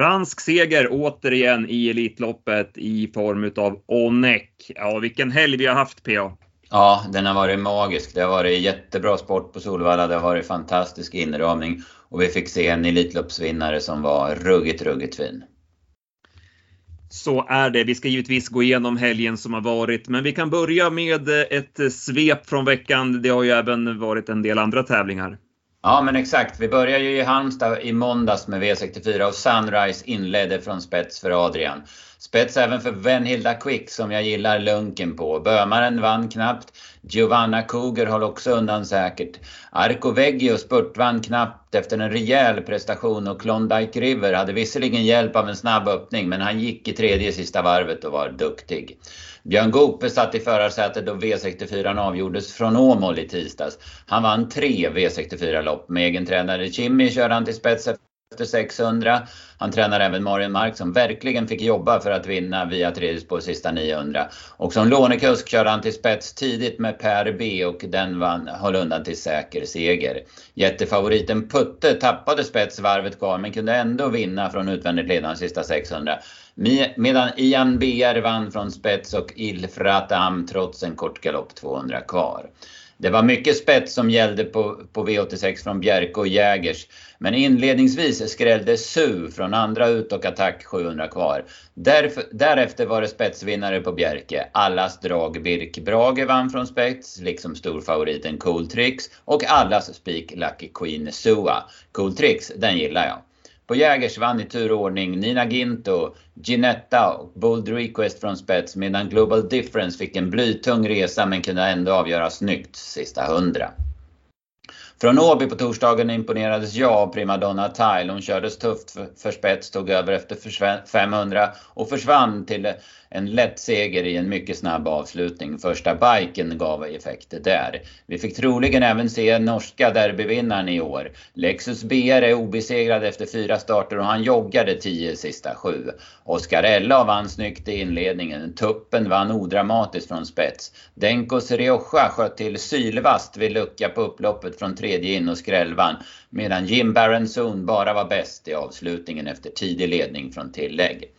Fransk seger återigen i Elitloppet i form av Onek. Ja, vilken helg vi har haft PA. Ja, den har varit magisk. Det har varit jättebra sport på Solvalla. Det har varit fantastisk inramning. Och vi fick se en Elitloppsvinnare som var ruggigt, ruggigt fin. Så är det. Vi ska givetvis gå igenom helgen som har varit, men vi kan börja med ett svep från veckan. Det har ju även varit en del andra tävlingar. Ja, men exakt. Vi börjar ju i Halmstad i måndags med V64 och Sunrise inledde från spets för Adrian. Spets även för Venhilda Quick som jag gillar lunken på. Bömaren vann knappt. Giovanna Cougar höll också undan säkert. Arco Veggio spurtvann knappt efter en rejäl prestation och Klondike River hade visserligen hjälp av en snabb öppning men han gick i tredje sista varvet och var duktig. Björn Gope satt i förarsätet då V64 avgjordes från Åmål i tisdags. Han vann tre V64-lopp. Med egen tränare Jimmy körde han till spets efter 600. Han tränar även Marion Mark som verkligen fick jobba för att vinna via tredje spår sista 900. Och som lånekusk körde han till spets tidigt med Per B och den vann, höll undan till säker seger. Jättefavoriten Putte tappade spets varvet kvar men kunde ändå vinna från utvändigt ledande sista 600. Medan Ian BR vann från spets och Ilfratam trots en kort galopp 200 kvar. Det var mycket spets som gällde på, på V86 från Bjerke och Jägers. Men inledningsvis skrällde Su från andra ut och attack 700 kvar. Därf därefter var det spetsvinnare på Bjerke. Allas drag Birk Brage vann från spets, liksom storfavoriten Cool Tricks. Och allas spik Lucky Queen Sua. Cool Tricks, den gillar jag. På Jägers vann i turordning Nina Ginto, Ginetta och Bold Request från spets medan Global Difference fick en blytung resa men kunde ändå avgöra snyggt sista hundra. Från Åby på torsdagen imponerades jag av primadonna Tile. Hon kördes tufft för spets, tog över efter 500 och försvann till en lätt seger i en mycket snabb avslutning. Första biken gav effekter där. Vi fick troligen även se norska derbyvinnaren i år. Lexus BR är obesegrad efter fyra starter och han joggade tio sista sju. Oscar Ella vann snyggt i inledningen. Tuppen vann odramatiskt från spets. Denkos Rioja sköt till sylvast vid lucka på upploppet från tredje in och skrällvann. Medan Jim Baronzon bara var bäst i avslutningen efter tidig ledning från tillägg.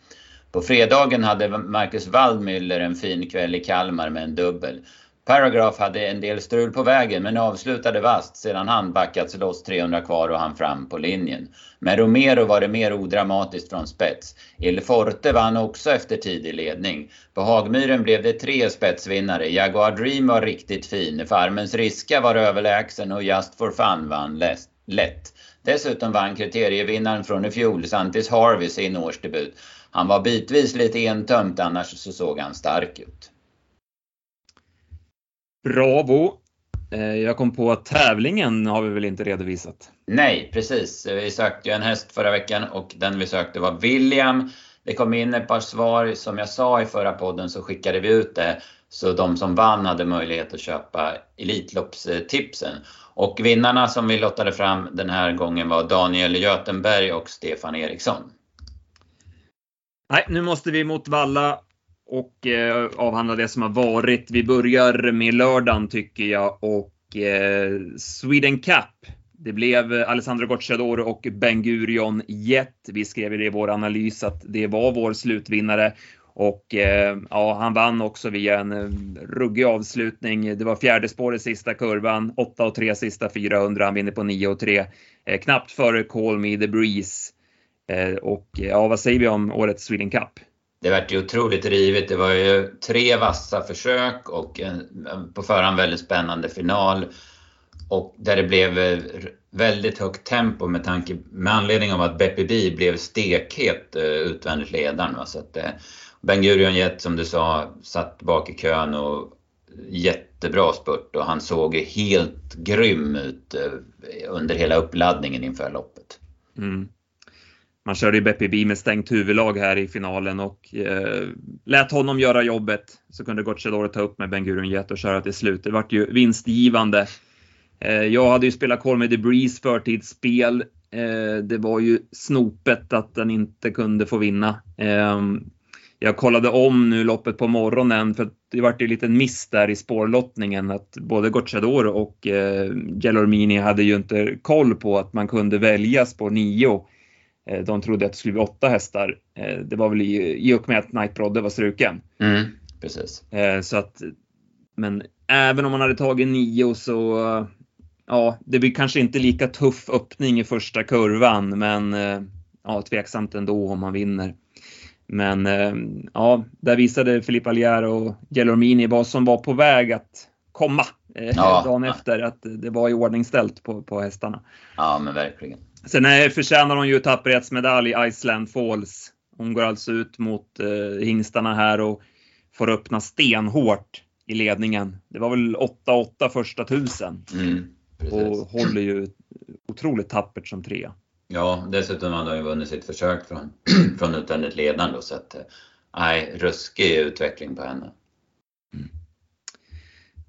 På fredagen hade Marcus Waldmüller en fin kväll i Kalmar med en dubbel. Paragraph hade en del strul på vägen men avslutade vast sedan han backats loss 300 kvar och han fram på linjen. Med Romero var det mer odramatiskt från spets. Il Forte vann också efter tidig ledning. På Hagmyren blev det tre spetsvinnare. Jaguar Dream var riktigt fin. Farmens Riska var överlägsen och Just for Fun vann läst lätt. Dessutom vann kriterievinnaren från i fjol, Santis Harvey, sin årsdebut. Han var bitvis lite entömt, annars så såg han stark ut. Bravo! Eh, jag kom på att tävlingen har vi väl inte redovisat? Nej, precis. Vi sökte ju en häst förra veckan och den vi sökte var William. Det kom in ett par svar. Som jag sa i förra podden så skickade vi ut det. Så de som vann hade möjlighet att köpa Elitloppstipsen. Och vinnarna som vi lottade fram den här gången var Daniel Götenberg och Stefan Eriksson. Nej, nu måste vi mot Valla och eh, avhandla det som har varit. Vi börjar med lördagen tycker jag och eh, Sweden Cup. Det blev Alessandro Gocciador och Ben Gurion Jet. Vi skrev det i vår analys att det var vår slutvinnare och eh, ja, han vann också via en eh, ruggig avslutning. Det var fjärde spår i sista kurvan, 8 och 3 sista 400. Han vinner på 9 och 3. Eh, knappt före Call Me The Breeze. Eh, och eh, ja, vad säger vi om årets Sweden Cup? Det vart ju otroligt rivigt. Det var ju tre vassa försök och en, på förhand väldigt spännande final. Och där det blev eh, väldigt högt tempo med tanke med anledning av att Beppe B blev stekhet utvändigt ledaren. Va? Så att, Ben Gurion Jet som du sa satt bak i kön och jättebra spurt och han såg helt grym ut eh, under hela uppladdningen inför loppet. Mm. Man körde ju Beppe B med stängt huvudlag här i finalen och eh, lät honom göra jobbet. Så kunde Gocciadoro ta upp med Ben Gurion Jet och köra till slut. Det vart ju vinstgivande. Eh, jag hade ju spelat Call med Debris förtidsspel. Eh, det var ju snopet att den inte kunde få vinna. Ehm, jag kollade om nu loppet på morgonen för det vart ju en liten miss där i spårlottningen att både Gocciador och eh, Gelormini hade ju inte koll på att man kunde välja spår 9. Eh, de trodde att det skulle bli åtta hästar. Eh, det var väl i, i och med att Night Brodde var struken. Mm, precis. Eh, så att, men även om man hade tagit nio så ja, det blir kanske inte lika tuff öppning i första kurvan, men ja, tveksamt ändå om man vinner. Men ja, där visade Filippa Allier och Gelormini vad som var på väg att komma ja, dagen efter, att det var i ordning ställt på, på hästarna. Ja, men verkligen. Sen är, förtjänar hon ju tapperhetsmedalj i Iceland Falls. Hon går alltså ut mot eh, hingstarna här och får öppna stenhårt i ledningen. Det var väl 8-8 första tusen. Mm, och håller ju otroligt tappert som trea. Ja, dessutom hade hon ju vunnit sitt försök från, från utvändigt ledande så att, eh, nej, ruskig utveckling på henne. Mm.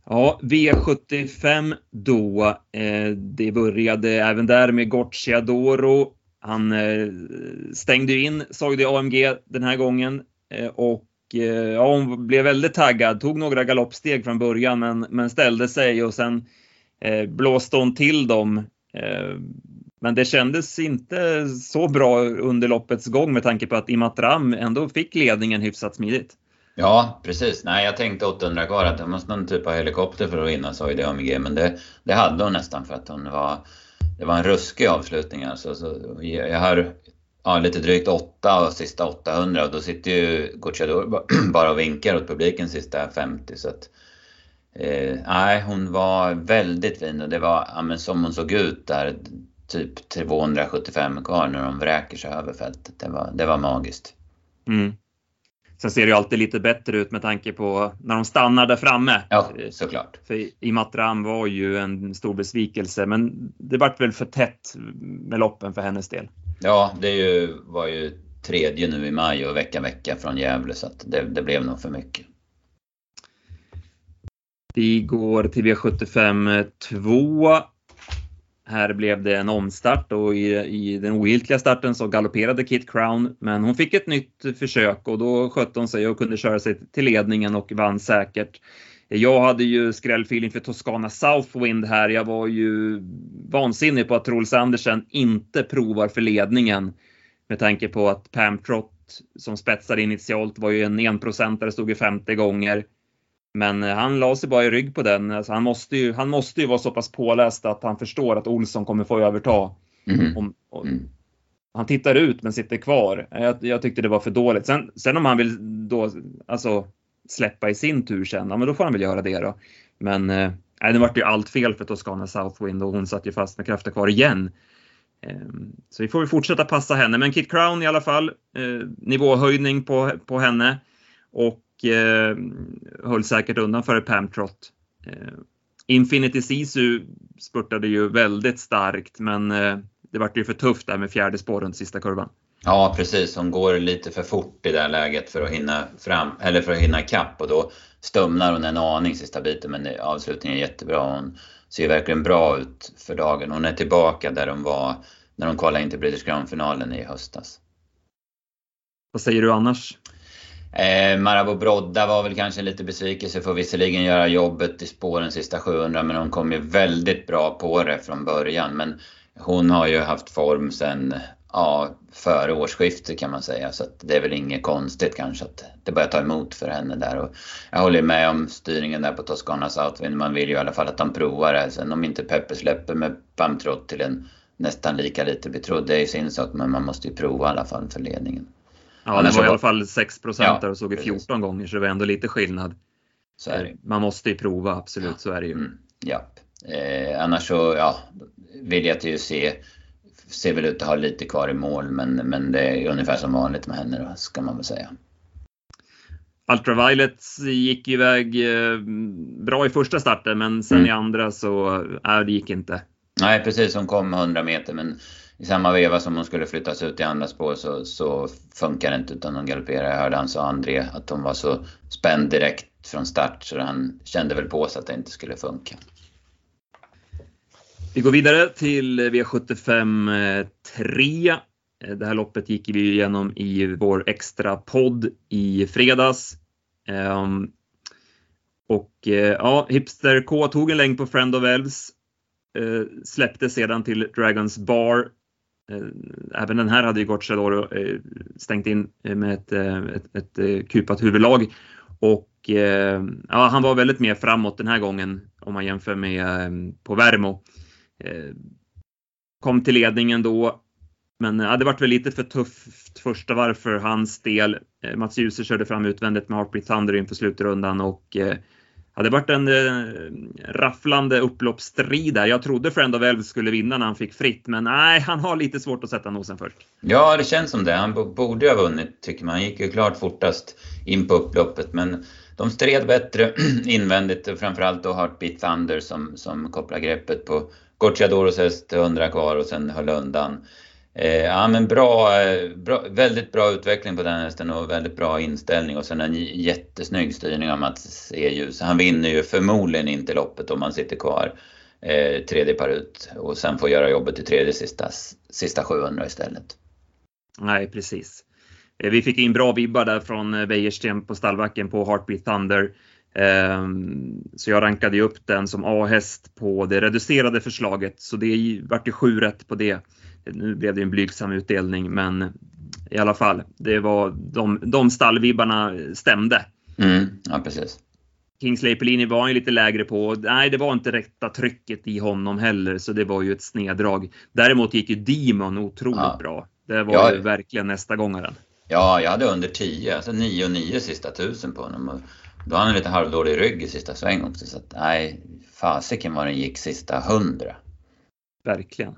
Ja, V75 då. Eh, det började även där med Gocciadoro. Han eh, stängde in Sagde AMG den här gången eh, och eh, ja, hon blev väldigt taggad. Tog några galoppsteg från början men, men ställde sig och sen eh, blåste hon till dem. Men det kändes inte så bra under loppets gång med tanke på att Imatram ändå fick ledningen hyfsat smidigt. Ja, precis. Nej, jag tänkte 800 kvar att det måste någon typ av helikopter för att vinna sa det AMG, men det, det hade hon nästan för att hon var det var en ruskig avslutning alltså. Så jag har ja, lite drygt 8 och sista 800 och då sitter ju Gucciador bara och vinkar åt publiken sista 50 så att eh, Nej, hon var väldigt fin och det var ja, men som hon såg ut där typ 275 kvar när de vräker sig över fältet. Det var, det var magiskt. Mm. Sen ser det ju alltid lite bättre ut med tanke på när de stannar där framme. Ja, såklart. För Imatram var ju en stor besvikelse, men det vart väl för tätt med loppen för hennes del. Ja, det ju, var ju tredje nu i maj och vecka vecka från Gävle så att det, det blev nog för mycket. Vi går till V75 2 här blev det en omstart och i, i den ogiltiga starten så galopperade Kit Crown, men hon fick ett nytt försök och då skötte hon sig och kunde köra sig till ledningen och vann säkert. Jag hade ju skrällfeeling för Toscana Southwind här. Jag var ju vansinnig på att Troels Andersen inte provar för ledningen med tanke på att Pam Trott som spetsade initialt var ju en enprocentare, stod ju 50 gånger. Men eh, han la sig bara i rygg på den. Alltså han, måste ju, han måste ju vara så pass påläst att han förstår att Olsson kommer få överta. Mm. Om, om. Han tittar ut men sitter kvar. Jag, jag, tyckte det var för dåligt. Sen, sen om han vill då alltså, släppa i sin tur sen, ja, men då får han väl göra det då. Men eh, det vart ju allt fel för Toscana Southwind och hon satt ju fast med krafter kvar igen. Eh, så vi får väl fortsätta passa henne. Men Kit Crown i alla fall, eh, nivåhöjning på, på henne. Och eh, höll säkert undan före Pam Trott. Eh, Infinity Sisu spurtade ju väldigt starkt men eh, det vart ju för tufft där med fjärde spår runt sista kurvan. Ja precis, hon går lite för fort i det här läget för att hinna fram, eller för att hinna kapp och då stumnar hon en aning sista biten men avslutningen är jättebra. Hon ser verkligen bra ut för dagen. Hon är tillbaka där hon var när hon kvalade in till British Crown-finalen i höstas. Vad säger du annars? Eh, Marabou Brodda var väl kanske lite besvikelse, får visserligen göra jobbet i spåren sista 700 men hon kom ju väldigt bra på det från början. Men hon har ju haft form sen ja, före årsskiftet kan man säga. Så det är väl inget konstigt kanske att det börjar ta emot för henne där. Och jag håller med om styrningen där på Toscana Southwind. Man vill ju i alla fall att de provar det. Sen om inte Peppe släpper med Bamtrot till en nästan lika lite betrodd, det är ju sin sak. Men man måste ju prova i alla fall för ledningen. Ja, det var i alla fall 6 procent ja, och såg 14 gånger så det var ändå lite skillnad. Man måste ju prova, absolut, ja. så är det ju. Mm, ja. Eh, annars så, ja, vill jag ju se, ser väl ut att ha lite kvar i mål men, men det är ungefär som vanligt med henne då, ska man väl säga. Ultraviolet gick iväg eh, bra i första starten men sen mm. i andra så, äh, det gick inte. Nej precis, hon kom 100 meter men i samma veva som hon skulle flyttas ut i andra spår så, så funkar det inte utan hon galopperar. Jag hörde han sa André att hon var så spänd direkt från start så han kände väl på sig att det inte skulle funka. Vi går vidare till V75 3. Eh, eh, det här loppet gick vi igenom i vår extra podd i fredags. Ehm, och eh, ja, Hipster K tog en längd på Friend of Elves. Släppte sedan till Dragons Bar Eh, även den här hade ju Gocciadoro eh, stängt in eh, med ett, ett, ett kupat huvudlag. Och ja, han var väldigt mer framåt den här gången om man jämför med på Värmo. Kom till ledningen då. Men ja, det vart väl lite för tufft första varv för hans del. Mats Djuse körde fram utvändigt med Heartbeat Thunder inför slutrundan och hade varit en eh, rafflande upploppsstrid där. Jag trodde Friend of Elves skulle vinna när han fick fritt, men nej, han har lite svårt att sätta nosen först. Ja, det känns som det. Han borde ha vunnit, tycker man. Han gick ju klart fortast in på upploppet, men de stred bättre invändigt, framförallt då Heartbeat Thunder som, som kopplar greppet på Gocciadoros häst, 100 kvar och sen höll undan. Eh, ja men bra, eh, bra, väldigt bra utveckling på den hästen och väldigt bra inställning och sen en jättesnygg styrning av Mats E-ljus. Han vinner ju förmodligen inte loppet om han sitter kvar eh, tredje par ut och sen får göra jobbet i tredje sista, sista 700 istället. Nej, precis. Eh, vi fick in bra vibbar där från Wäjersten på stallbacken på Heartbeat Thunder. Ehm, så jag rankade ju upp den som A-häst på det reducerade förslaget, så det vart ju sju rätt på det. Nu blev det en blygsam utdelning, men i alla fall, det var de, de stallvibbarna stämde. Mm, ja, precis. Kingsley Pellini var ju lite lägre på. Nej, det var inte rätta trycket i honom heller, så det var ju ett sneddrag. Däremot gick ju Demon otroligt ja. bra. Det var ja. ju verkligen nästa gångaren. Ja, jag hade under 10, alltså 9 och 9 sista tusen på honom. Då hade han lite halvdålig rygg i sista sväng också, så att, nej, fasiken vad den gick sista 100. Verkligen.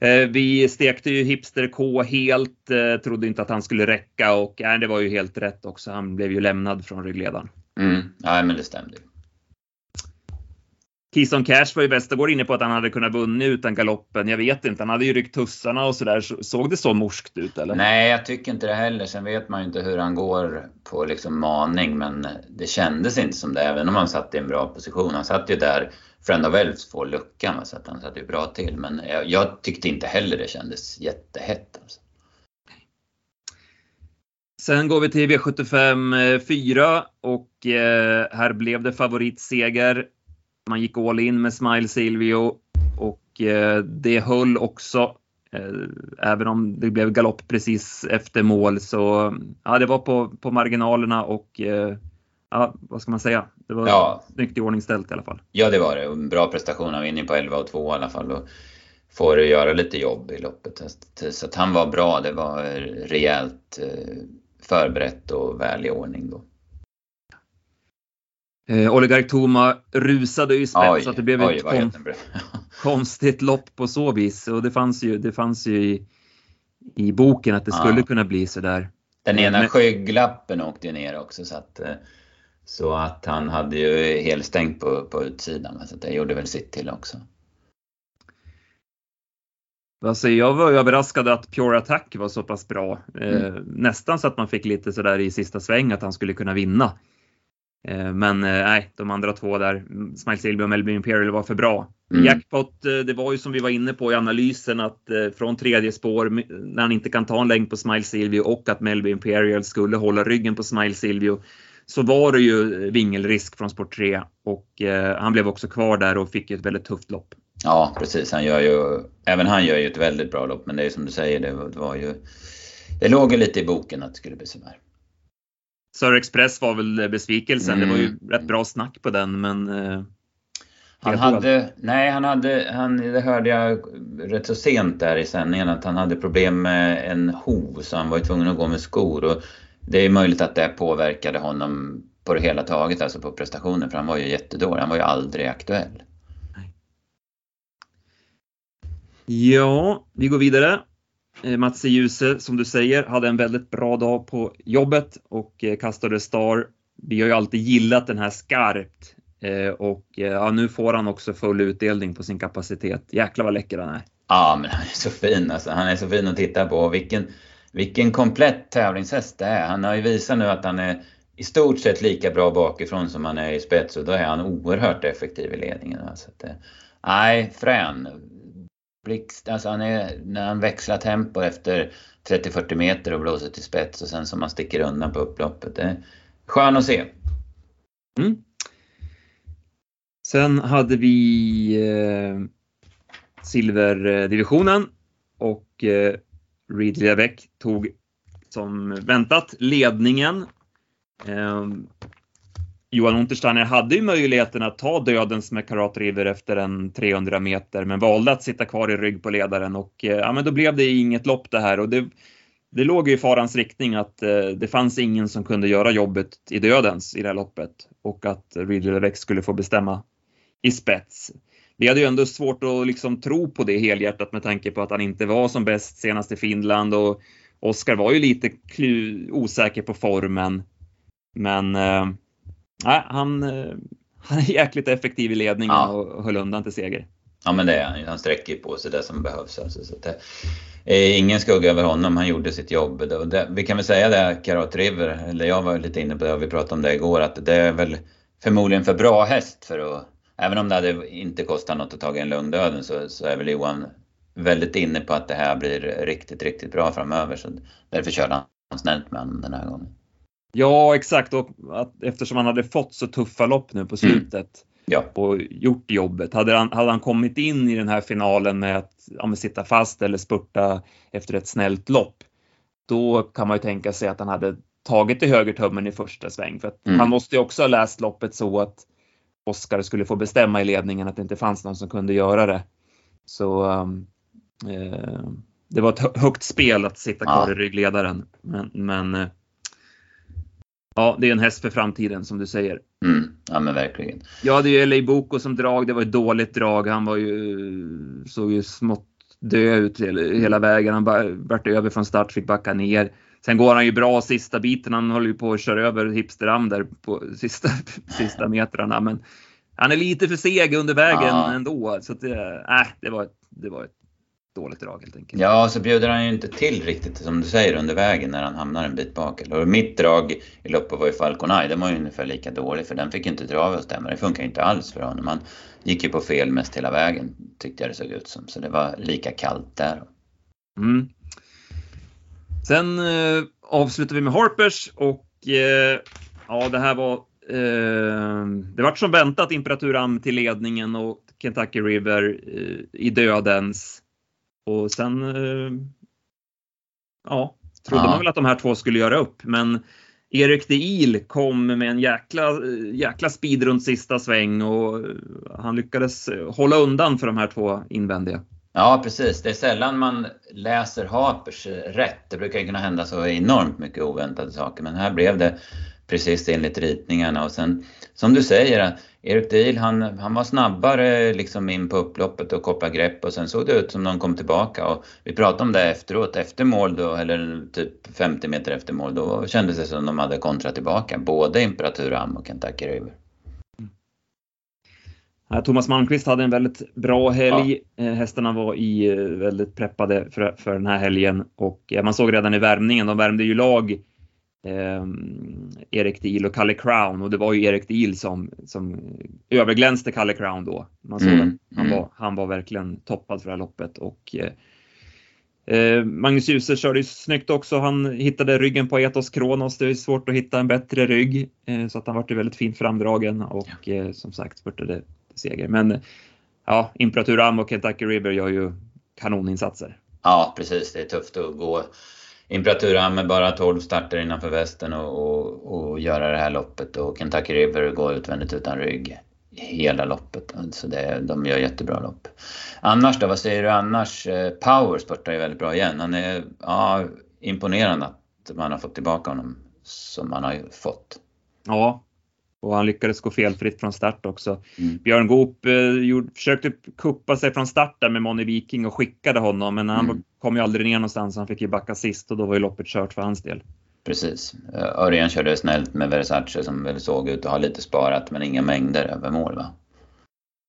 Eh, vi stekte ju Hipster K helt, eh, trodde inte att han skulle räcka och det var ju helt rätt också. Han blev ju lämnad från ryggledaren. Mm, ja, men det stämde. Keystone Cash var ju Westergård inne på att han hade kunnat vunnit utan galoppen. Jag vet inte, han hade ju ryckt tussarna och sådär. Såg det så morskt ut eller? Nej, jag tycker inte det heller. Sen vet man ju inte hur han går på liksom maning, men det kändes inte som det, även om han satt i en bra position. Han satt ju där Friend of Elves får luckan, så att han satt ju bra till. Men jag, jag tyckte inte heller det kändes jättehett. Alltså. Sen går vi till V75 4 och eh, här blev det favoritseger. Man gick all in med Smile Silvio och eh, det höll också. Eh, även om det blev galopp precis efter mål så ja, det var på, på marginalerna och eh, ja, vad ska man säga? Det var ja. snyggt i ordning ställt i alla fall. Ja, det var det. En bra prestation. Han vinner på 11 och 2 i alla fall. Och får göra lite jobb i loppet. Så att han var bra. Det var rejält förberett och väl i ordning då. Eh, Oligark Toma rusade i spets så att det blev oj, ett kon konstigt lopp på så vis. Och det fanns ju, det fanns ju i, i boken att det ja. skulle kunna bli sådär. Den ena Men... skygglappen åkte ju ner också så att, eh, så att han hade ju helstängt på, på utsidan. Så det gjorde väl sitt till också. Alltså jag var överraskad att Pure Attack var så pass bra. Eh, mm. nästan så att man fick lite sådär i sista sväng att han skulle kunna vinna. Eh, men eh, nej, de andra två där, Smile Silver och Melby Imperial var för bra. Mm. Jackpot, eh, det var ju som vi var inne på i analysen att från tredje spår när han inte kan ta en längd på Smile Silvio och att Melby Imperial skulle hålla ryggen på Smile Silvio så var det ju vingelrisk från sport 3 och han blev också kvar där och fick ett väldigt tufft lopp. Ja precis, han gör ju, även han gör ju ett väldigt bra lopp men det är som du säger, det var ju, det låg ju lite i boken att det skulle bli sådär. Sir Express var väl besvikelsen. Mm. Det var ju mm. rätt bra snack på den men eh, han hade, nej han hade, han, det hörde jag rätt så sent där i sändningen att han hade problem med en hov så han var ju tvungen att gå med skor. Och det är möjligt att det påverkade honom på det hela taget, alltså på prestationen, för han var ju jättedålig. Han var ju aldrig aktuell. Ja, vi går vidare. Eh, Mats Djuse, som du säger, hade en väldigt bra dag på jobbet och eh, kastade star. Vi har ju alltid gillat den här skarpt eh, och ja, nu får han också full utdelning på sin kapacitet. Jäklar vad läcker han är. Ja, men han är så fin alltså. Han är så fin att titta på. Vilken, vilken komplett tävlingshäst det är. Han har ju visat nu att han är i stort sett lika bra bakifrån som han är i spets och då är han oerhört effektiv i ledningen. Alltså, nej, frän blixt, alltså han är, när han växlar tempo efter 30-40 meter och blåser till spets och sen som man sticker undan på upploppet. Det är skön att se. Mm. Sen hade vi eh, silverdivisionen och eh, Reed Levec tog som väntat ledningen. Eh, Johan Untersteiner hade ju möjligheten att ta dödens med Karat River efter en 300 meter men valde att sitta kvar i rygg på ledaren och eh, ja, men då blev det inget lopp det här och det, det låg ju i farans riktning att eh, det fanns ingen som kunde göra jobbet i dödens i det här loppet och att Ridley skulle få bestämma i spets. Vi hade ju ändå svårt att liksom tro på det helhjärtat med tanke på att han inte var som bäst senast i Finland och Oskar var ju lite osäker på formen. Men eh, han, eh, han är jäkligt effektiv i ledningen ja. och höll undan till seger. Ja men det är han. Han sträcker på sig det som behövs. Alltså, så det är ingen skugga över honom. Han gjorde sitt jobb. Det, det, vi kan väl säga det, Karat River, eller jag var lite inne på det och vi pratade om det igår, att det är väl förmodligen för bra häst för att Även om det hade inte kostat något att ta en lugndöden så, så är väl Johan väldigt inne på att det här blir riktigt, riktigt bra framöver. Så därför körde han snällt med honom den här gången. Ja, exakt. Och att, eftersom han hade fått så tuffa lopp nu på mm. slutet mm. ja. och gjort jobbet. Hade han, hade han kommit in i den här finalen med att ja, sitta fast eller spurta efter ett snällt lopp, då kan man ju tänka sig att han hade tagit i högertummen i första sväng. För att mm. han måste ju också ha läst loppet så att Oskar skulle få bestämma i ledningen, att det inte fanns någon som kunde göra det. Så um, eh, det var ett högt spel att sitta kvar ja. i ryggledaren. Men, men eh, ja, det är en häst för framtiden som du säger. Mm, ja men verkligen. Jag hade ju LA Boko som drag. Det var ett dåligt drag. Han var ju, såg ju smått dö ut hela vägen. Han vart över från start, fick backa ner. Sen går han ju bra sista biten. Han håller ju på att köra över Hipsteram där på sista, sista metrarna. Men han är lite för seg under vägen ja. ändå. Så att, äh, det, var ett, det var ett dåligt drag helt enkelt. Ja, så bjuder han ju inte till riktigt som du säger under vägen när han hamnar en bit bak. Och mitt drag i loppet var ju Falcon Eye. Den var ju ungefär lika dålig för den fick inte dra och stämma. Det funkar ju inte alls för honom. Han gick ju på fel mest hela vägen tyckte jag det såg ut som. Så det var lika kallt där. Mm. Sen eh, avslutar vi med Harpers och eh, ja, det här var eh, det vart som väntat Imperaturam till ledningen och Kentucky River eh, i dödens. Och sen eh, ja, trodde ja. man väl att de här två skulle göra upp, men Erik de Il kom med en jäkla, jäkla speed runt sista sväng och han lyckades hålla undan för de här två invändiga. Ja, precis. Det är sällan man läser Hapers rätt. Det brukar kunna hända så enormt mycket oväntade saker. Men här blev det precis enligt ritningarna. Och sen, som du säger, Erik Deal han, han var snabbare liksom in på upploppet och koppa grepp och sen såg det ut som de kom tillbaka. Och vi pratade om det efteråt, efter mål då, eller typ 50 meter efter mål, då kändes det som de hade kontrat tillbaka. Både Imperatur Am och Kentucky River. Thomas Malmqvist hade en väldigt bra helg. Ja. Eh, hästarna var i eh, väldigt preppade för, för den här helgen och man såg redan i värmningen, de värmde ju lag eh, Erik Deal och Kalle Crown och det var ju Erik Deal som, som överglänste Kalle Crown då. Man såg mm. han, mm. var, han var verkligen toppad för det här loppet och eh, eh Magnus Djuse körde ju snyggt också. Han hittade ryggen på Etos Kronos. Det är svårt att hitta en bättre rygg eh, så att han vart väldigt fint framdragen och ja. Eh, som sagt spurtade seger. Men ja, Imperatur Am och Kentucky River gör ju kanoninsatser. Ja, precis. Det är tufft att gå Imperatur med bara 12 starter innanför västen och, och, och göra det här loppet och Kentucky River går utvändigt utan rygg hela loppet. Så det, de gör jättebra lopp. Annars då, vad säger du annars? Eh, Power spurtar ju väldigt bra igen. Han är ja, imponerande att man har fått tillbaka honom som man har fått. Ja, och han lyckades gå felfritt från start också. Mm. Björn Goop eh, försökte kuppa sig från start där med Moni Viking och skickade honom men han mm. kom ju aldrig ner någonstans. Han fick ju backa sist och då var ju loppet kört för hans del. Precis. Eh, Örjan körde snällt med Versace som väl såg ut att ha lite sparat men inga mängder över mål va?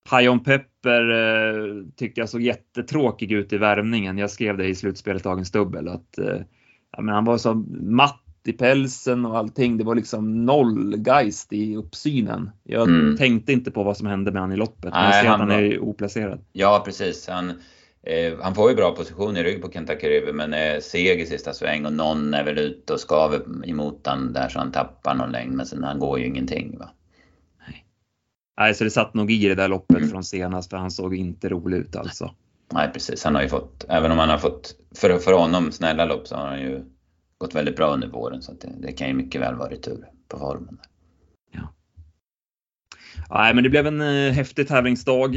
Hajon Pepper eh, tyckte jag såg jättetråkig ut i värmningen. Jag skrev det i slutspelet Dagens Dubbel att eh, ja, men han var så matt i pälsen och allting. Det var liksom noll geist i uppsynen. Jag mm. tänkte inte på vad som hände med han i loppet. Nej, jag ser han att han är oplacerad. Ja, precis. Han, eh, han får ju bra position i rygg på Kentucky River men är seg i sista sväng och någon är väl ute och skaver emot han där så han tappar någon längd men sen han går ju ingenting. Va? Nej, så det satt nog i det där loppet mm. från senast för han såg inte rolig ut alltså. Nej precis, han har ju fått, även om han har fått, för, för honom snälla lopp så har han ju gått väldigt bra under våren så det, det, kan ju mycket väl vara retur på formen. Ja. Nej, men det blev en eh, häftig tävlingsdag.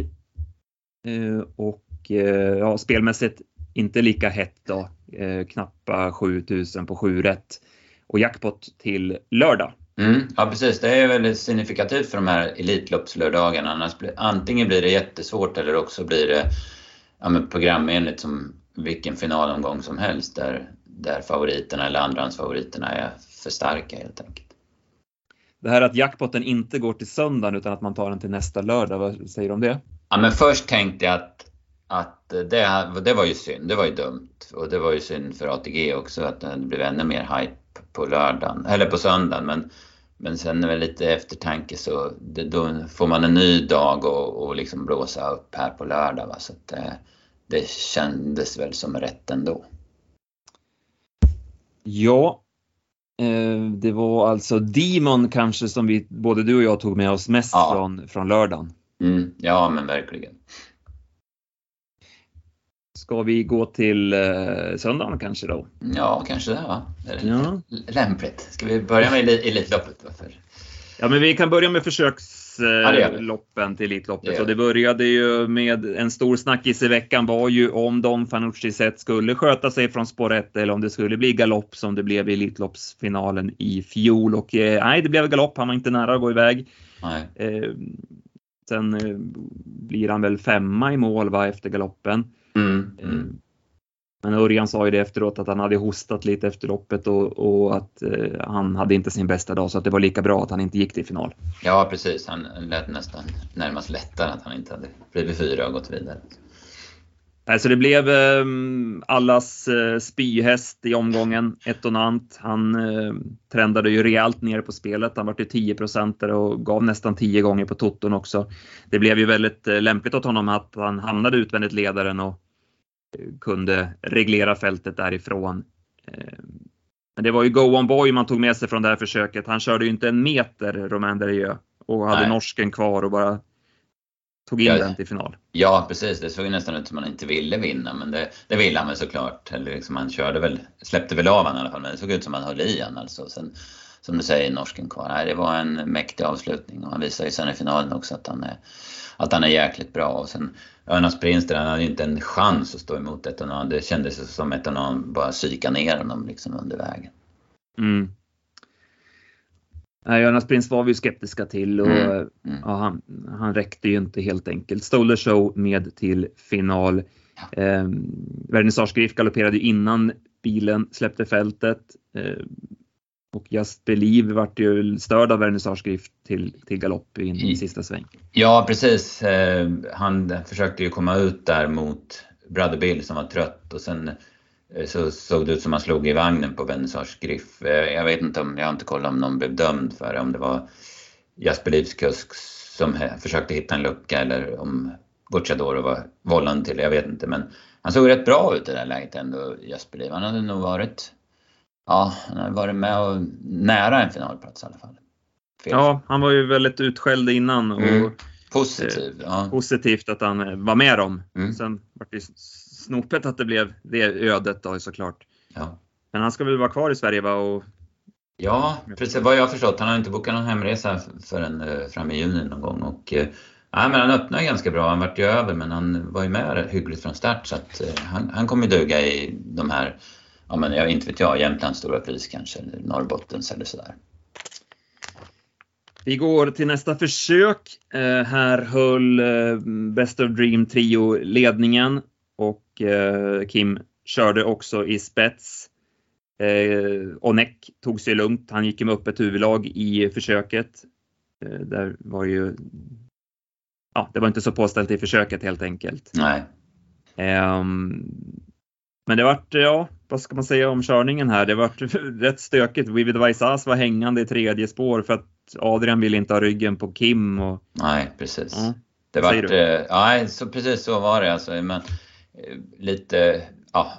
Eh, och eh, ja, spelmässigt inte lika hett då. Eh, knappa 7000 på 7 rätt. Och jackpot till lördag. Mm, ja precis, det är väldigt signifikativt för de här Elitloppslördagarna. Annars blir, antingen blir det jättesvårt eller också blir det ja, men programenligt som vilken finalomgång som helst där, där favoriterna eller andrahandsfavoriterna är för starka helt enkelt. Det här att jackpotten inte går till söndagen utan att man tar den till nästa lördag, vad säger du om det? Ja men först tänkte jag att, att det, det var ju synd, det var ju dumt. Och det var ju synd för ATG också att det blev ännu mer hype på lördagen, eller på söndagen. Men, men sen med lite eftertanke så det, då får man en ny dag och, och liksom blåsa upp här på lördag. Va? Så det, det kändes väl som rätt ändå. Ja, eh, det var alltså Demon kanske som vi, både du och jag tog med oss mest ja. från, från lördagen. Mm, ja, men verkligen. Ska vi gå till eh, söndagen kanske då? Ja, kanske det va? Det ja. Lämpligt. Ska vi börja med Elitloppet? Varför? Ja, men vi kan börja med försöksloppen ja, till Elitloppet. Det och det började ju med en stor snackis i veckan var ju om de Fanucci sett skulle sköta sig från spår 1 eller om det skulle bli galopp som det blev i Elitloppsfinalen i fjol. Och eh, nej, det blev galopp. Han var inte nära att gå iväg. Eh, sen eh, blir han väl femma i mål va, efter galoppen. Mm, mm. Men Örjan sa ju det efteråt att han hade hostat lite efter loppet och, och att eh, han hade inte sin bästa dag så att det var lika bra att han inte gick till final. Ja precis, han lät nästan närmast lättare att han inte hade blivit fyra och gått vidare. Så det blev eh, allas eh, spyhäst i omgången, Etonant. Han eh, trendade ju rejält ner på spelet. Han var till 10% och gav nästan 10 gånger på toton också. Det blev ju väldigt eh, lämpligt åt honom att han hamnade utvändigt ledaren och kunde reglera fältet därifrån. Eh, men det var ju Go On Boy man tog med sig från det här försöket. Han körde ju inte en meter Romain Derrieux och hade Nej. norsken kvar och bara tog in ja, den till final. Ja precis, det såg nästan ut som han inte ville vinna men det, det ville han väl såklart. Eller liksom han körde väl, släppte väl av han i alla fall men det såg ut som han höll i han alltså. Sen, som du säger, norsken kvar. Nej, det var en mäktig avslutning och han visade ju sen i finalen också att han är, att han är jäkligt bra. Och sen Örnas Prins han hade ju inte en chans att stå emot Etonan. Det kändes som Etonan bara psyka ner honom liksom under vägen. Mm. Jonas Prins var vi skeptiska till och mm. Mm. Ja, han, han räckte ju inte helt enkelt. Stole show med till final. Ja. Eh, Vernissage galopperade innan bilen släppte fältet. Eh, och Just Believe vart ju störd av Vernissage till, till galopp i, i sista sväng. Ja precis. Eh, han försökte ju komma ut där mot Brother Bill som var trött och sen eh, så såg det ut som han slog i vagnen på Vernissage Griff. Eh, jag vet inte om, jag har inte kollat om någon blev dömd för det, om det var Jasper Livs kusk som försökte hitta en lucka eller om Butchador var vållande till det, jag vet inte. Men han såg rätt bra ut i det där läget ändå, Jasper Liv. Han hade nog varit ja, han har varit med och nära en finalplats i alla fall. Fel. Ja, han var ju väldigt utskälld innan. Och, mm. Positiv, eh, ja. Positivt att han eh, var med dem. Mm. Sen var det snopet att det blev det ödet då såklart. Ja. Men han ska väl vara kvar i Sverige va? Och... Ja, precis vad jag har förstått. Han har inte bokat någon hemresa förrän eh, fram i juni någon gång. Och, eh, ja, men han öppnade ganska bra. Han vart ju över men han var ju med hyggligt från start så att eh, han, han kommer duga i de här ja men jag inte vet jag, Jämtlands stora pris kanske, eller Norrbottens eller sådär. Vi går till nästa försök. Eh, här höll eh, Best of Dream Trio ledningen och eh, Kim körde också i spets. Eh, Onek tog sig lugnt. Han gick med öppet huvudlag i försöket. Eh, där var ju Ja, det var inte så påställt i försöket helt enkelt. Nej. Um, men det vart, ja, vad ska man säga om körningen här? Det vart rätt stökigt. Vivid Vaisas var hängande i tredje spår för att Adrian ville inte ha ryggen på Kim. Och... Nej, precis. Ja. Det vart, eh, ja, så, precis så var det alltså. Men lite, ja,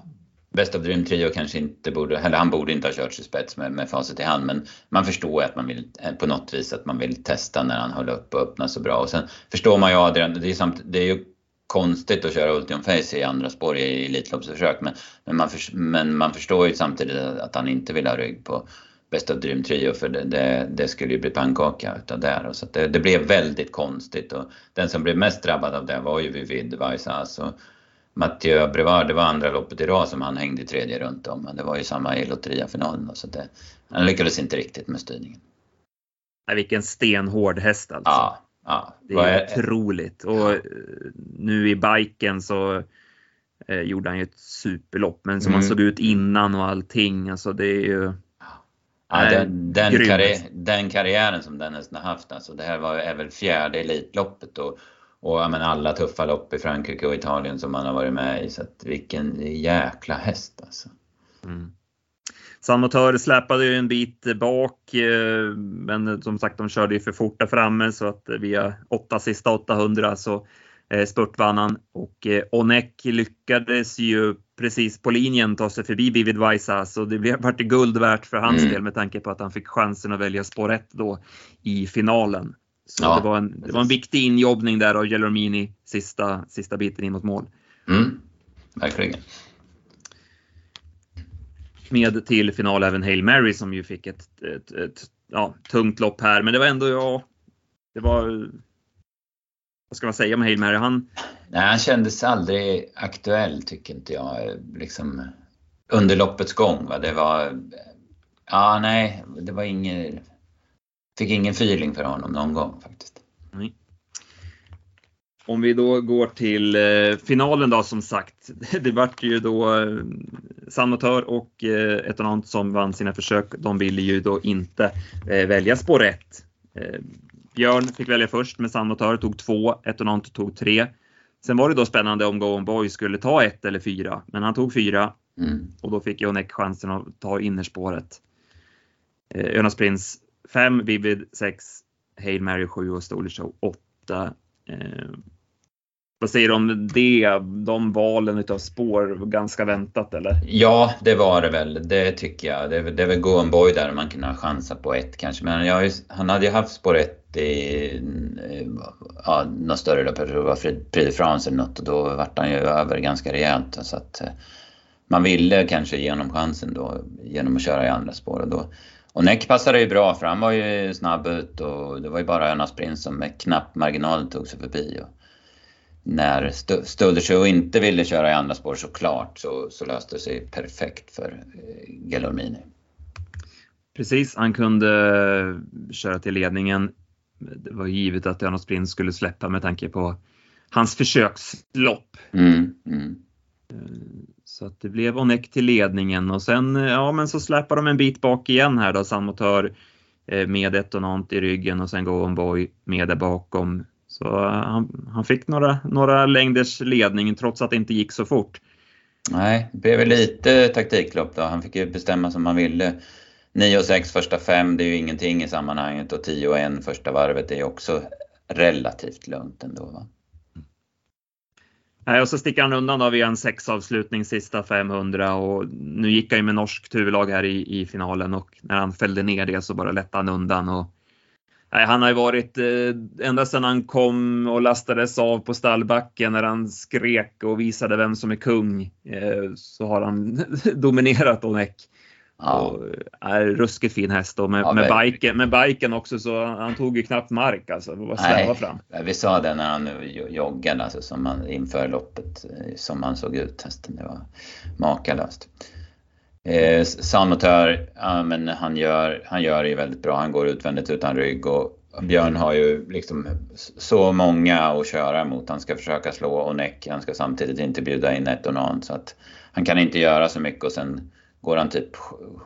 Best of Dream Trio kanske inte borde, eller han borde inte ha kört sig spets med, med facit i hand men man förstår att man vill på något vis att man vill testa när han höll upp och öppna så bra och sen förstår man ju Adrian, det är, samt, det är ju konstigt att köra Ultium Face i andra spår i Elitloppsförsök men, men, man för, men man förstår ju samtidigt att han inte vill ha rygg på Best of Dream Trio för det, det, det skulle ju bli pannkaka utav det. Så det, det, blev väldigt konstigt och den som blev mest drabbad av det var ju Vivid Vaisas. Och Mathieu Brevard, det var andra loppet i rad som han hängde i tredje runt om. Men det var ju samma i Lotteria-finalen så det, han lyckades inte riktigt med styrningen. Nej, vilken stenhård häst alltså. Ja, ja. Det är otroligt. Och ja. nu i biken så eh, gjorde han ju ett superlopp. Men som mm. han såg ut innan och allting, alltså det är ju Ja, den, den, karri den, karriären som den har haft, alltså det här var, är väl fjärde Elitloppet och, och ja, men alla tuffa lopp i Frankrike och Italien som han har varit med i. Så att vilken jäkla häst alltså. Mm. Samotör släpade ju en bit bak, eh, men som sagt de körde ju för fort där framme så att via åtta sista 800 så eh, spurtvann han och eh, Onek lyckades ju precis på linjen ta sig förbi Vivid Vaisa så det blev vart guld värt för hans mm. del med tanke på att han fick chansen att välja spår 1 då i finalen. Så ja, det, var en, det var en viktig injobbning där av Gelormini sista, sista biten in mot mål. Mm, verkligen. Med till final även Hail Mary som ju fick ett, ett, ett ja, tungt lopp här, men det var ändå, ja, det var vad ska man säga om Hail Mary? Han... Nej, han kändes aldrig aktuell tycker inte jag. Liksom, under loppets gång. Va? Det var... Ja, nej, det var ingen... Fick ingen feeling för honom någon gång faktiskt. Om vi då går till eh, finalen då som sagt. Det vart ju då eh, Sanotör och eh, Etonant som vann sina försök. De ville ju då inte eh, välja spår 1. Björn fick välja först med Sandmotör, tog två. Etonant tog tre. Sen var det då spännande om Go Boy skulle ta ett eller fyra, men han tog fyra mm. och då fick Jonek chansen att ta innerspåret. Eh, Önas Prins 5, Vivid 6, Hail Mary 7 och Stoler Show 8. Eh, vad säger du om det, de valen utav spår, ganska väntat eller? Ja, det var det väl. Det tycker jag. Det, det är väl Go Boy där man kunde ha chansat på ett kanske. Men jag, han hade ju haft spår 1 i ja, något större lopp, jag tror det var Prix de France eller något och då vart han ju över ganska rejält. Så att eh, man ville kanske ge honom chansen då genom att köra i andra spår och då och Neck passade ju bra för han var ju snabb ut och det var ju bara Önas Prins som med knapp marginal tog sig förbi. Och när Stödersjö inte ville köra i andra spår såklart så, så löste det sig perfekt för eh, Gelormini. Precis, han kunde köra till ledningen det var givet att Janos Sprint skulle släppa med tanke på hans försökslopp. Mm, mm. Så att det blev Onek till ledningen och sen ja, men så släpar de en bit bak igen här då, Sandmotör eh, med Etonant i ryggen och sen går Boy med där bakom. Så han, han, fick några, några längders ledning trots att det inte gick så fort. Nej, det blev lite taktiklopp då. Han fick ju bestämma som han ville. 9 och 6 första fem, det är ju ingenting i sammanhanget och 10 och 1 första varvet är ju också relativt lugnt ändå. Va? Nej, och så sticker han undan då via en sexavslutning sista 500 och nu gick han ju med norskt huvudlag här i, i finalen och när han fällde ner det så bara lättade han undan och nej, han har ju varit eh, ända sedan han kom och lastades av på stallbacken när han skrek och visade vem som är kung eh, så har han dominerat Onek. Ja. Och är ruskigt fin häst och med, ja, med, biken, med biken också så han tog ju knappt mark alltså. Bara sväva fram. Vi sa det när han joggade alltså som han inför loppet som han såg ut hästen. Det var makalöst. Eh, Sanmotör, ja, men han gör, han gör det ju väldigt bra. Han går utvändigt utan rygg och Björn har ju liksom så många att köra mot. Han ska försöka slå och näck. Han ska samtidigt inte bjuda in ett och någon, så att han kan inte göra så mycket och sen går han typ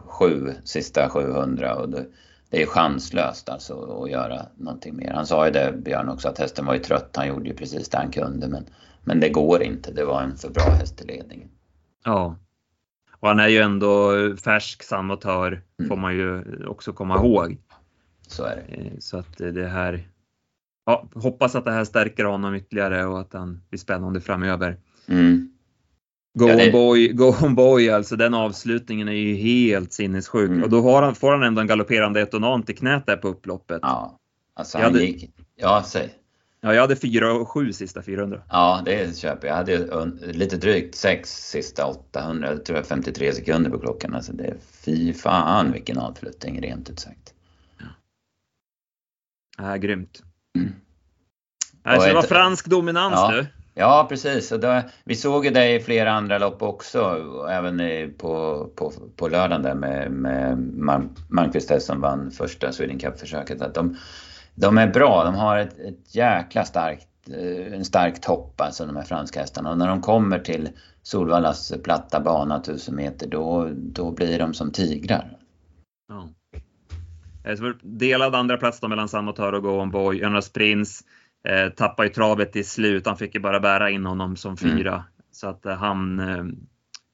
sju, sista 700 och det, det är chanslöst alltså att göra någonting mer. Han sa ju det, Björn också, att hästen var ju trött. Han gjorde ju precis det han kunde men, men det går inte. Det var en för bra häst i ledningen. Ja. Och han är ju ändå färsk samotör mm. får man ju också komma ihåg. Så är det. Eh, så att det här ja, hoppas att det här stärker honom ytterligare och att han blir spännande framöver. Mm. Go, Ja, det- on boy, go on boy, alltså den avslutningen är ju helt sinnessjuk. Mm. Och då han, får han ändå en galopperande etonant i knät där på upploppet. Ja. Alltså han hade- gick... Ja, säg. Jag hade 4 och 7 sista 400. Ja, det köper jag. Jag hade lite drygt sex sista 800, jag tror jag 53 sekunder på klockan. Alltså det är fy fan vilken avslutning rent ut sagt. Ja, grymt. Mm. Alltså, det var ett- fransk dominans Ja. du. Ja, precis. Och då, vi såg ju dig i flera andra lopp också, även i, på, på, på lördagen där med, med Mal- Malmqvist som vann första Sweden Cup-försöket. Att de, de är bra, de har ett, ett jäkla starkt, eh, en stark topp alltså de här franska hästarna. Och när de kommer till Solvallas platta bana 1000 meter då, då blir de som tigrar. Ja. Eh, delad andra plats då mellan Samotör och Go On Boy. Jonas Prins eh, tappade ju travet i slut. Han fick ju bara bära in honom som Mm. fyra. Så att eh, han eh,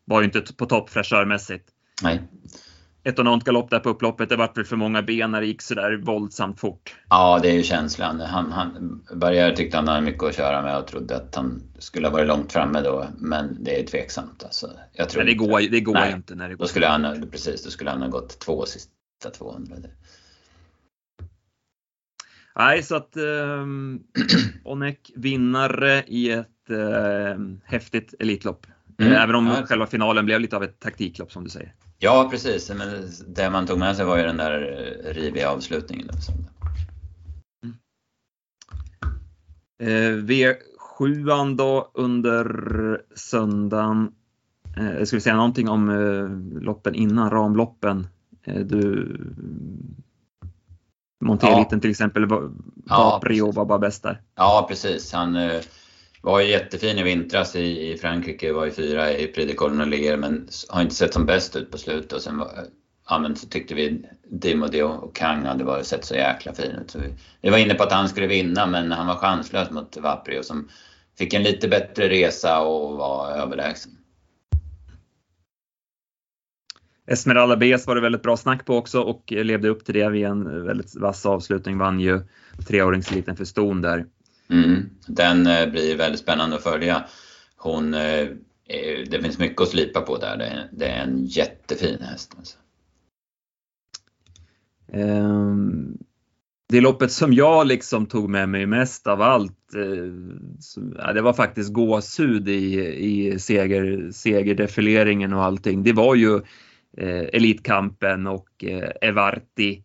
var ju inte på topp fräschörmässigt. Nej. Ett och galopp där på upploppet. Det vart väl för många ben när det gick sådär våldsamt fort. Ja, det är ju känslan. Han, han, Barriär tyckte han hade mycket att köra med och trodde att han skulle ha varit långt framme då. Men det är tveksamt. Alltså, jag tror Men det går, det går Nej. inte när det går. Då skulle han, ha- precis, då skulle han ha gått två sista 200. Nej, så att eh, Onek vinnare i ett eh, häftigt Elitlopp. Mm. Även om Ja. själva finalen blev lite av ett taktiklopp som du säger. Ja, precis. Men det man tog med sig var ju den där eh, riviga avslutningen. Som- Eh, V7 då under söndagen. Eh, ska vi säga någonting om eh, loppen innan, ramloppen? Eh, du Monteliten till exempel var, Ja, var bara bäst där. Ja, precis. Han eh, var ju jättefin i vintras i, i Frankrike, var ju fyra i Prix de Colonelier men har inte sett som bäst ut på slutet. Och sen var, ja, men så tyckte vi Dimodi och Kang hade bara sett så jäkla fin ut. Så vi, vi var inne på att han skulle vinna men han var chanslös mot Vaprio som fick en lite bättre resa och var överlägsen. Esmeralda Bes var det väldigt bra snack på också och levde upp till det vid en väldigt vass avslutning. Vann ju treåringseliten för ston där. Mm. Den eh, blir väldigt spännande att följa. Hon, eh, det finns mycket att slipa på där. Det är, en jättefin häst. Alltså. Ehm, det loppet som jag liksom tog med mig mest av allt, eh, det var faktiskt gåshud i, i seger, segerdefileringen och allting. Det var ju Elitkampen och Evarti.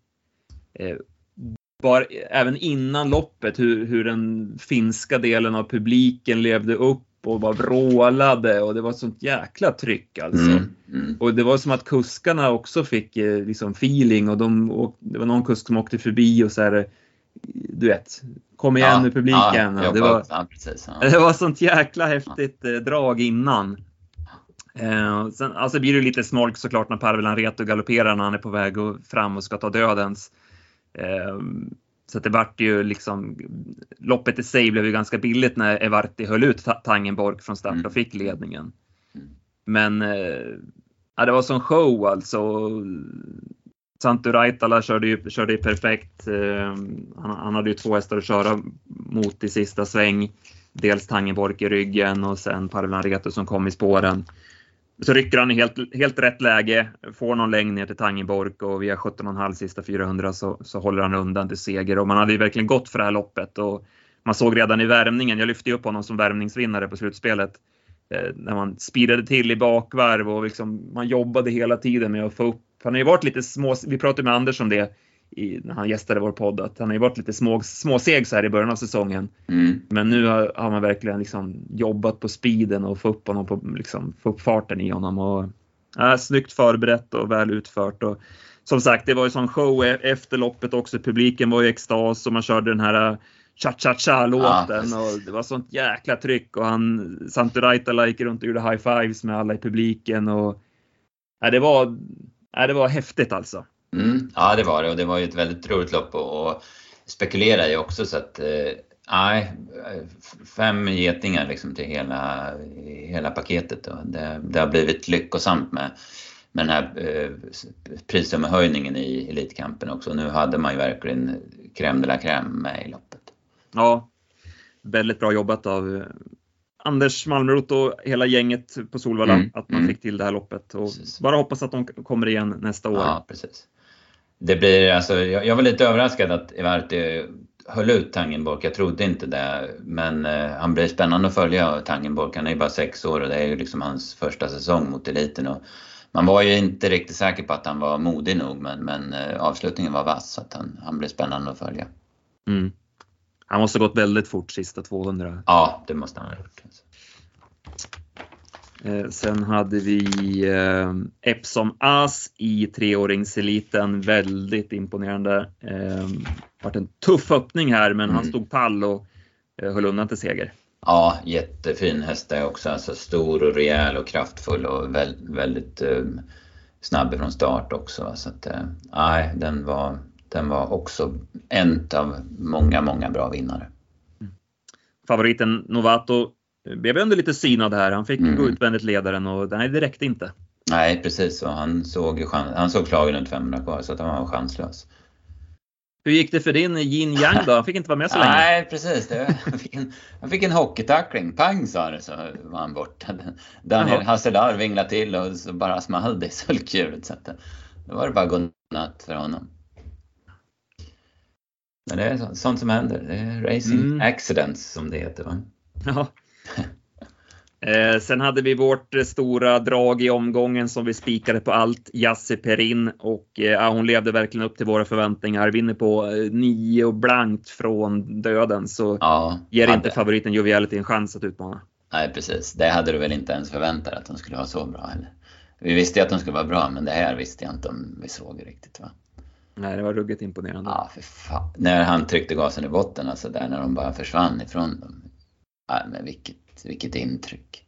Eh, bara, även innan loppet hur, hur den finska delen av publiken levde upp och bara vrålade och det var sånt jäkla tryck alltså. Mm. Mm. Och det var som att kuskarna också fick eh, liksom feeling och de, och det var någon kusk som åkte förbi och så här, du vet, kom igen med publiken. Ja, Ja, det, var, ja, precis. Ja. det var sånt jäkla häftigt eh, drag innan. Eh, sen, alltså blir det lite smolk såklart när Parvelan Reto galopperar när han är på väg och fram och ska ta dödens. Eh, så det vart ju liksom, loppet i sig blev ju ganska billigt när Evarti höll ut Ta- Tangenborg från start Mm. och fick ledningen. Mm. Men eh, ja, det var som show alltså. Santu Raitala körde ju, körde ju perfekt. Eh, han, han hade ju två hästar att köra mot i sista sväng. Dels Tangenborg i ryggen och sen Parvelan Reto som kom i spåren. Så rycker han i helt, helt rätt läge, får någon längd ner till Tangenborg och via 17,5 sista 400 så, så håller han undan till seger. Och man hade ju verkligen gått för det här loppet och man såg redan i värmningen, jag lyfte ju upp honom som värmningsvinnare på slutspelet, eh, när man speedade till i bakvarv och liksom, man jobbade hela tiden med att få upp. Han har ju varit lite små, vi pratade med Anders om det i, när han gästade vår podd, att han har ju varit lite små, småseg så här i början av säsongen. Mm. Men nu har, har man verkligen liksom jobbat på speeden och få upp honom på, liksom, få upp farten i honom. Och, äh, snyggt förberett och väl utfört. Och, som sagt, det var ju sån show e- efter loppet också. Publiken var i extas och man körde den här cha-cha-cha-låten Ja, och det var sånt jäkla tryck och han, Santu Raitala gick runt och gjorde high-fives med alla i publiken och äh, det var, äh, det var häftigt alltså. Ja, det var det och det var ju ett väldigt roligt lopp och, spekulera i också så att eh, nej, fem getingar liksom till hela, hela paketet. Då. Det, det har blivit lyckosamt med, med den här eh, prissummehöjningen i Elitkampen också. Nu hade man ju verkligen crème de la crème med i loppet. Ja, väldigt bra jobbat av, Anders Malmrot och hela gänget på Solvalla Mm, att man mm. fick till det här loppet. Och Precis. bara hoppas att de kommer igen nästa år. Ja, precis. Det blir, alltså, jag, jag var lite överraskad att Ivarti höll ut Tangenborg. Jag trodde inte det. Men eh, han blir spännande att följa Tangenborg. Han är ju bara sex år och det är ju liksom hans första säsong mot eliten. Och man var ju inte riktigt säker på att han var modig nog men, men eh, avslutningen var vass så att han, han blir spännande att följa. Mm. Han måste ha gått väldigt fort sista 200. Ja, det måste han ha gjort. Alltså. Eh, sen hade vi eh, Epsom As i treåringseliten. Väldigt imponerande. Eh, vart en tuff öppning här men han Mm. stod pall och eh, höll undan till seger. Ja, jättefin häst är också. Alltså stor och rejäl och kraftfull och väl, väldigt snabb från start också. Så att, nej, den var, den var också en av många, många bra vinnare. Favoriten Novato eh, blev ändå lite synad här. Han fick Mm. gå utvändigt ledaren och nej, det räckte inte. Nej, precis. Och han såg, han såg slagen runt 500 kvar så att han var chanslös. Hur gick det för din Yin Yang då? Han fick inte vara med så länge. Nej, precis. Det, han, fick en, han fick en hockeytackling. Pang sa det så var han borta. Daniel Jaha. Hasselar vinglade till och så bara small det i sulkhjulet. Så att det, då var det bara godnatt för honom. Men det är så- sånt som händer. Det är racing Mm. accidents som det heter. Va? Ja. Eh, sen hade vi vårt eh, stora drag i omgången som vi spikade på allt, Jassi Perin och eh, hon levde verkligen upp till våra förväntningar. Vinner på eh, nio blankt från döden så Ja, ger hade- inte favoriten Joviality en chans att utmana. Nej, precis. Det hade du väl inte ens förväntat att de skulle vara så bra? Eller? Vi visste ju att de skulle vara bra, men det här visste jag inte om vi såg riktigt. Va? Nej, det var ruggigt imponerande. Ja, för fan. När han tryckte gasen i botten, alltså där när de bara försvann ifrån dem. Ja, men vilket, vilket intryck.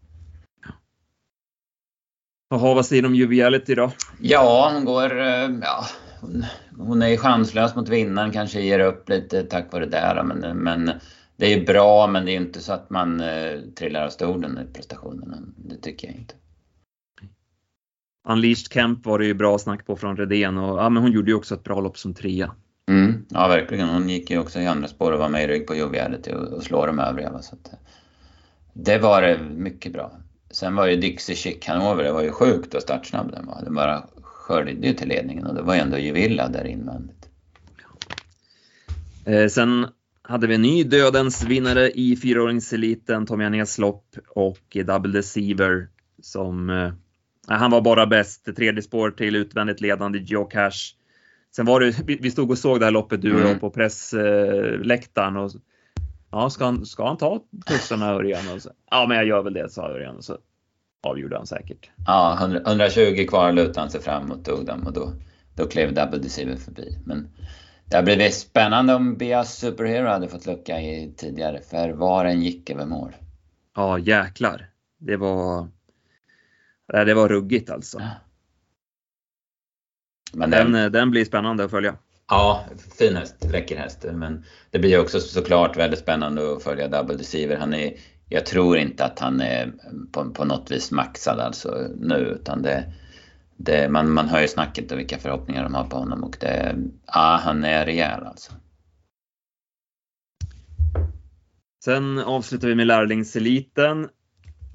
Jaha, vad säger du om Joviality då? Ja, hon går... eh, Ja, hon, hon är ju chanslös mot vinnaren, kanske ger upp lite tack vare det där. Men, men det är bra, men det är inte så att man eh, trillar av stolen i prestationerna. Det tycker jag inte. Unleashed Camp var det ju bra snack på från Redén och ja, men hon gjorde ju också ett bra lopp som trea. Mm, ja, verkligen. Hon gick ju också i andra spår och var med i rygg på Joviality och, och slår de övriga. Va? Så att, eh, det var det mycket bra. Sen var ju Dixie Chic Hanover, det var ju sjukt vad startsnabb den var. Den bara sköljde ju till ledningen och det var ju ändå Juvilla där invändigt. Eh, sen hade vi en ny dödens vinnare i fyraåringseliten, Tommy Anés lopp och Double Deceiver som eh, han var bara bäst. Tredje spår till utvändigt ledande Geocache. Sen var det, vi, stod och såg det här loppet du och Mm. jag på pressläktaren och ja, ska han, ska han ta tussarna Örjan? Och så, ja, men jag gör väl det, sa Örjan och så avgjorde han säkert. Ja, 100 120 kvar lutade han sig framåt tog dem och då, då klev Double Deceiver förbi. Men det har blivit spännande om Bias Superhero hade fått lucka i tidigare, för var en gick över mål. Ja, jäklar. Det var. Det var ruggigt alltså. Men Den, den, eh, den blir spännande att följa ja, fin häst, läcker häst. Men det blir också såklart väldigt spännande att följa Double Deceiver. Han är, jag tror inte att han är på, på något vis maxad alltså nu, utan det, det, man, man hör ju snacket och vilka förhoppningar de har på honom och det, ja, han är rejäl alltså. Sen avslutar vi med lärlingseliten.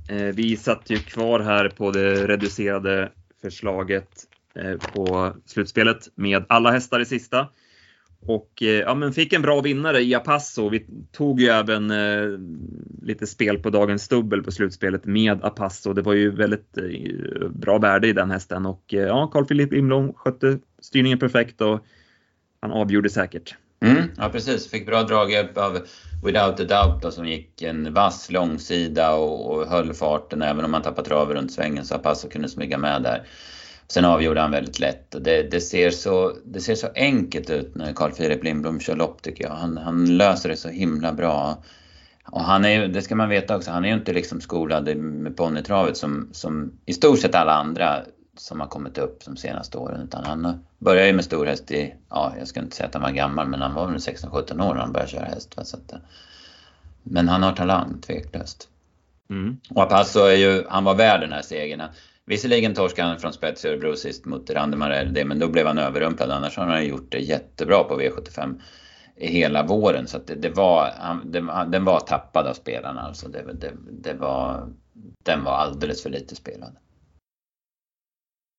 Eh, vi satt ju kvar här på det reducerade förslaget Eh, på slutspelet med alla hästar i sista. Och eh, ja, men fick en bra vinnare i Apasso. Vi tog ju även eh, lite spel på dagens dubbel på slutspelet med Apasso. Det var ju väldigt eh, bra värde i den hästen och eh, ja, Carl Philip Imblom skötte styrningen perfekt och han avgjorde säkert. Mm, ja precis, fick bra draghjälp av Without a Doubt då, som gick en vass långsida och, och höll farten även om han tappade traven runt svängen så Apasso kunde smyga med där. Sen avgjorde han väldigt lätt det, det, ser, så, det ser så enkelt ut när Carl Philip Lindblom kör lopp tycker jag. Han, han löser det så himla bra. Och han är det ska man veta också, han är ju inte liksom skolad med ponnytravet som, som i stort sett alla andra som har kommit upp de senaste åren. Utan han började ju med stor häst i, ja jag ska inte säga att han var gammal, men han var väl 16-17 år när han började köra häst. Va? Så att, men han har talang, tveklöst. Mm. Och Apasso är ju, han var värd den här segern. Visserligen torskade han från spets i Örebro sist mot Randemarell, men då blev han överrumplad. Annars har han gjort det jättebra på V75. hela våren. Så det, det, var, det, den var tappad av spelarna. Alltså det, det, det var, den var alldeles för lite spelad.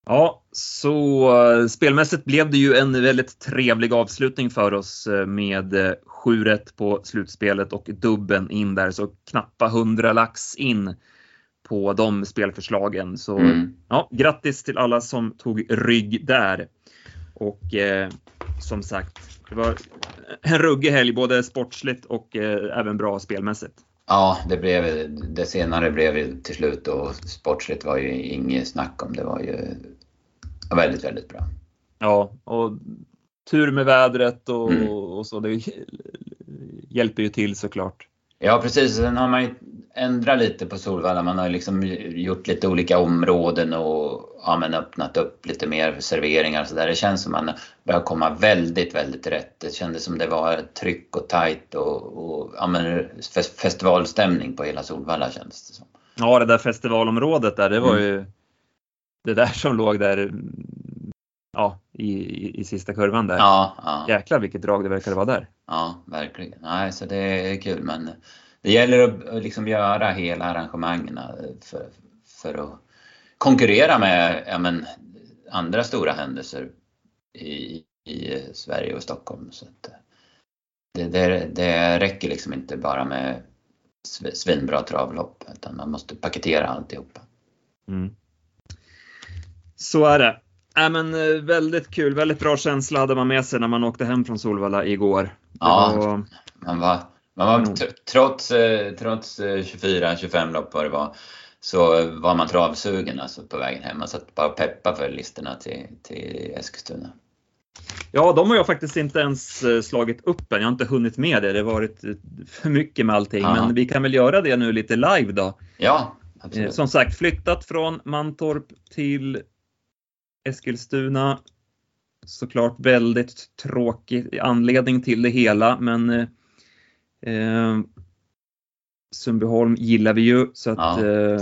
Ja, så eh, spelmässigt blev det ju en väldigt trevlig avslutning för oss eh, med eh, 7 på slutspelet och dubben in där, så knappa 100 lax in på de spelförslagen. Så mm. ja, grattis till alla som tog rygg där. Och eh, som sagt, det var en ruggig helg både sportsligt och eh, även bra spelmässigt. Ja, det, blev, det senare blev till slut och sportsligt var ju inget snack om. Det var ju väldigt, väldigt bra. Ja, och tur med vädret och, mm. och så. Det hjälper ju till såklart. Ja precis, sen har man ju ändrat lite på Solvalla. Man har liksom gjort lite olika områden och ja, men öppnat upp lite mer serveringar och så där. Det känns som man börjar komma väldigt, väldigt rätt. Det kändes som det var tryck och tajt och, och ja, men festivalstämning på hela Solvalla kändes det som. Ja, det där festivalområdet där, det var mm. ju det där som låg där ja, i, i, i sista kurvan där. Ja, ja. Jäklar vilket drag det verkade vara där. Ja, verkligen. Nej, så det är kul men det gäller att liksom göra hela arrangemangen eh, för, för att konkurrera med ja, men, andra stora händelser i, i Sverige och Stockholm. Så eh, det, det, det räcker liksom inte bara med svinbra travlopp utan man måste paketera alltihopa. Mm. Så är det. Äh, men, eh, väldigt kul, väldigt bra känsla hade man med sig när man åkte hem från Solvalla igår. ja, var... man var, man var trots, eh, trots 24-25 eh, lopp vad det var, så var man travsugen alltså på vägen hem. Man satt bara och peppa för listorna till, till Eskilstuna. Ja, de har jag faktiskt inte ens slagit upp än. Jag har inte hunnit med det. Det har varit för mycket med allting. Ja. Men vi kan väl göra det nu lite live då. Ja, absolut. Som sagt, flyttat från Mantorp till Eskilstuna. Såklart väldigt tråkig anledning till det hela, men eh, Sundbyholm gillar vi ju så att ja, eh,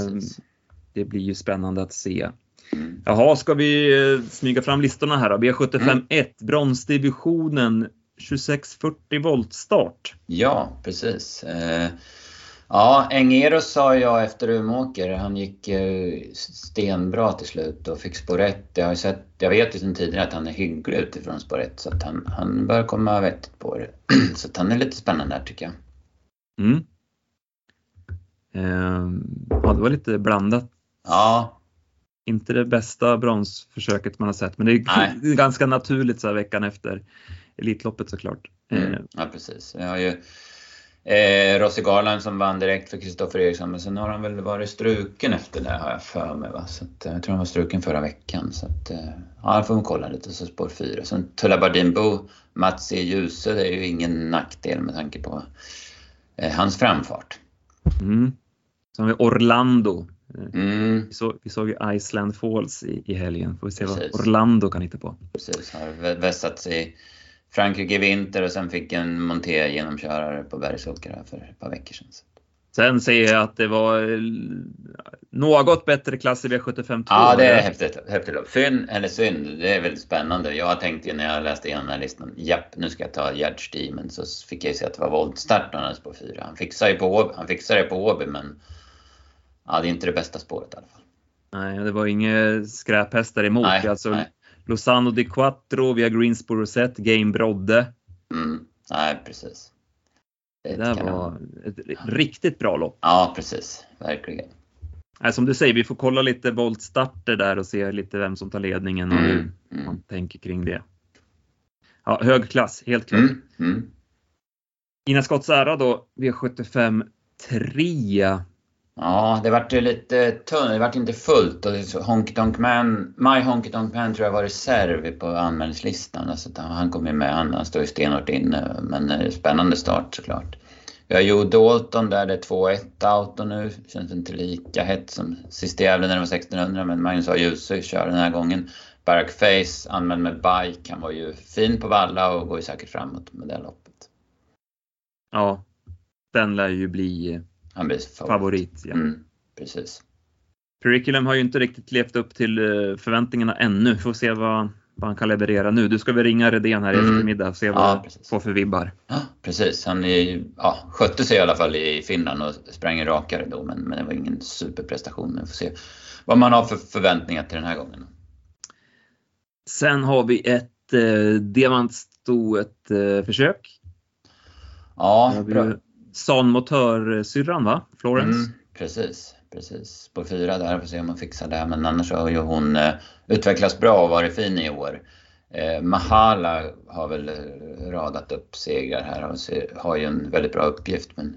det blir ju spännande att se. Mm. Jaha, ska vi eh, smyga fram listorna här då? V75 1, bronsdivisionen 2640 volt start. Ja, precis. Eh, Ja, Engeros sa jag efter Umeåker. Han gick eh, stenbra till slut och fick spår 1. Jag, har sett, jag vet ju sedan tidigare att han är hygglig utifrån spår 1 så att han, han bör komma vettigt på det. Så att han är lite spännande där tycker jag. Mm. Eh, ja, det var lite blandat. Ja. Inte det bästa bronsförsöket man har sett men det är Nej. ganska naturligt så här veckan efter Elitloppet såklart. Mm. Eh. Ja precis. Jag har ju eh, Rossi Garland som vann direkt för Kristoffer Eriksson. Men sen har han väl varit struken efter det har jag för mig. Va? Så att, eh, jag tror han var struken förra veckan. Så att, eh, ja, får man kolla lite. Så spår 4. Sen Tulla Bardinbo, Mats E. Djuse, det är ju ingen nackdel med tanke på eh, hans framfart. Mm. Sen har vi Orlando. Mm. Vi, såg, vi såg ju Iceland Falls i, i helgen. Får vi se Precis. vad Orlando kan hitta på. Precis, har vässat sig Frankrike i vinter och sen fick en Monté genomkörare på Bergsåker för ett par veckor sedan. Sen säger jag att det var något bättre klass i V75 2. Ja, det är häftigt. häftigt. Synd, eller synd, det är väldigt spännande. Jag tänkte när jag läste igenom den här listan, japp, nu ska jag ta Gerd men så fick jag ju se att det var voltstart någonstans på fyra. Han fixar ju på, han fixar det på Åby, men ja, det är inte det bästa spåret i alla fall. Nej, det var inga skräphästar emot. Nej, alltså, nej. Lozano di Quattro via Greensboro Rosette, Game Brodde. Mm. Nej, precis. Det, det där var ett riktigt bra lopp. Ja, precis. Verkligen. Nej, som du säger, vi får kolla lite voltstarter där och se lite vem som tar ledningen och mm. hur mm. man tänker kring det. Ja, hög klass, helt klart. Mm. Mm. Ina Scotts ära då, V75 3. Ja, det vart lite tunt. Det vart inte fullt. Och Honky Tonk Man, My Honky Tonk Man tror jag var reserv på anmälningslistan. Alltså, han kom ju med, han, han står ju stenhårt inne. Men eh, spännande start såklart. Vi har Joe Dalton där det är 2-1 auto nu. Känns inte lika hett som sist i när det var 1600 men Magnus A. Djuse kör den här gången. Barack Face anmäld med bike. Han var ju fin på valla och går ju säkert framåt med det loppet. Ja, den lär ju bli eh, han blir favorit. favorit ja. Mm, precis. Curriculum har ju inte riktigt levt upp till eh, förväntningarna ännu. Får se vad, vad han kan leverera nu. Du ska väl ringa Redén här i Mm. eftermiddag och se vad Ja, precis. får för vibbar. Ja, precis. Han är, ja, skötte sig i alla fall i Finland och sprang rakare då, men, men det var ingen superprestation. Vi får se vad man har för förväntningar till den här gången. Sen har vi ett eh, diamantstoet eh, försök. Ja, bra. San Motör-syrran va? Florence? Mm, precis, precis. På fyra där, får se om hon fixar det. Men annars har ju hon eh, utvecklats bra och varit fin i år. Eh, Mahala har väl eh, radat upp segrar här och ser, har ju en väldigt bra uppgift. Men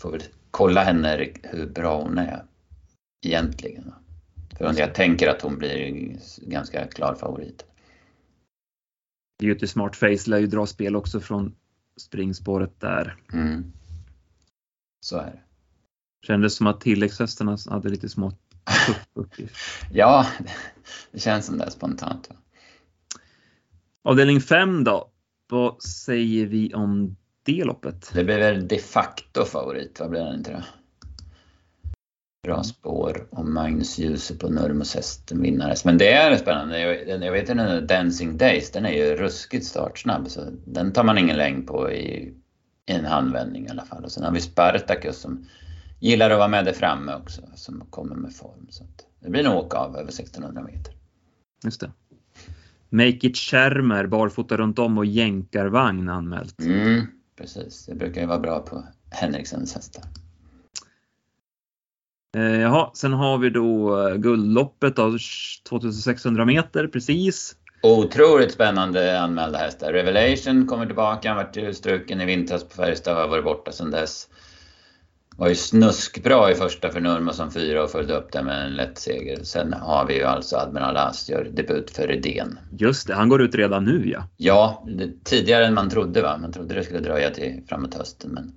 får väl kolla henne hur bra hon är egentligen. va. För jag tänker att hon blir ganska klar favorit. Beauty Smart Face lär ju dra spel också från springspåret där. Mm. Så är det. Kändes som att tilläggshästarna hade lite små uppgift. Ja, det känns som det spontant. Avdelning 5 då. Vad säger vi om det loppet? Det blir väl de facto favorit, vad blir den inte då? Bra spår och Magnus Djuse på Nurmos hästen vinnare. Men det är spännande. Jag, vet ju den Dancing Days, den är ju ruskigt startsnabb. Så den tar man ingen längd på i en handvändning i alla fall. Och sen har vi Spartacus som gillar att vara med där framme också. Som kommer med form. Så det blir nog åka av över 1600 meter. Just det. Make it Schermer, barfota runt om och jänkarvagn anmält. Mm, precis. Det brukar ju vara bra på Henriksens hästar. Eh, jaha, sen har vi då eh, guldloppet av 2600 meter precis. Otroligt spännande anmälda hästar. Revelation kommer tillbaka, han vart struken i vintras på Färjestad och har varit borta sedan dess. Var ju snuskbra i första för Nurmo som fyra och följde upp det med en lätt seger. Sen har vi ju alltså Admiral As gör debut för Redén. Just det, han går ut redan nu ja. Ja, tidigare än man trodde va. Man trodde det skulle dröja till framåt hösten men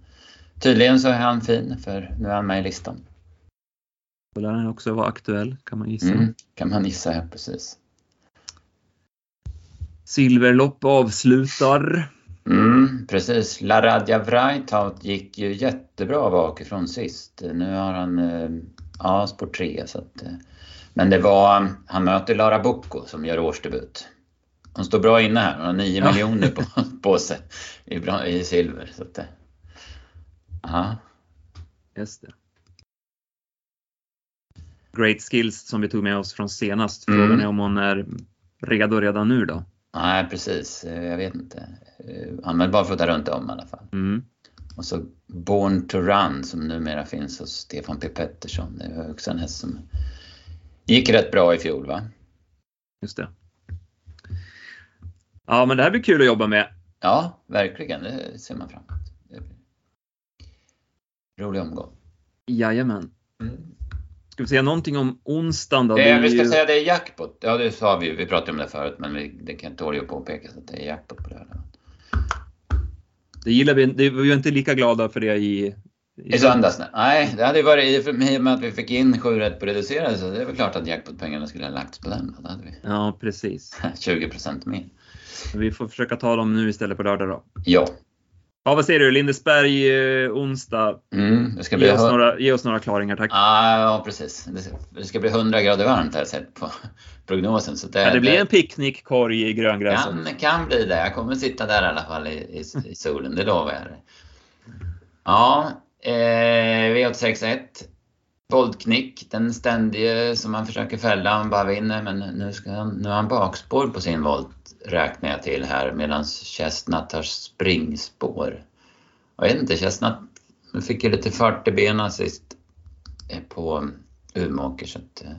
tydligen så är han fin för nu är han med i listan. Då lär han också vara aktuell kan man gissa. Mm, kan man gissa, ja precis. Silverlopp avslutar. Mm, precis. Laradja Vrajtaut gick ju jättebra bakifrån sist. Nu har han eh, ja, spår 3. Så att, eh, men det var, han möter Lara Bocco som gör årsdebut. Hon står bra inne här, hon har 9 Ja. miljoner på, på sig i, bra, i silver. Så att, eh, ja. Just det. Great skills som vi tog med oss från senast. Mm. Frågan är om hon är redo redan nu då. Nej, precis. Eh, Jag vet inte. Eh, Han är bara för att ta runt om i alla fall. Mm. Och så Born to Run som numera finns hos Stefan P Pettersson. Det var också en häst som gick rätt bra i fjol va? Just det. Ja, men det här blir kul att jobba med. Ja, verkligen. Det ser man fram emot. Rolig omgång. Jajamän. Ska vi säga någonting om onsdagen då? Det Eh, är vi ska ju- säga det är jackpot. Ja, det sa vi. Vi pratade om det förut, men vi, det kan tål ju att det är jackpot på lördag. Det gillar vi. Det, vi var inte lika glada för det i... I söndags? nej. Det hade ju varit i för mig i med att vi fick in sju rätt på reducerade så det är väl klart att jackpotpengarna skulle ha lagts på den. Då hade vi Ja, precis. 20% mer. Vi får försöka ta dem nu istället på lördag då. Ja. Ja, vad säger du? Lindesberg eh, onsdag. Mm, det ska bli Ge oss, några, ge oss några klaringar tack. Ah, ja, precis. Det ska, det ska bli 100 grader varmt har jag sett på prognosen. Så det, Ja, det blir en picknickkorg i gröngräset. kan, kan bli det. Jag kommer sitta där i alla fall i, i, i solen, det lovar jag. Ja, eh, V861. Voltknick, den ständige som man försöker fälla, han bara vinner. Men nu, ska han, nu har han bakspår på sin volt, räknar jag till här, medan Chestnut har springspår. Jag vet inte, Chestnut fick ju lite fart i benen sist eh, på Umeåker. Så att, eh,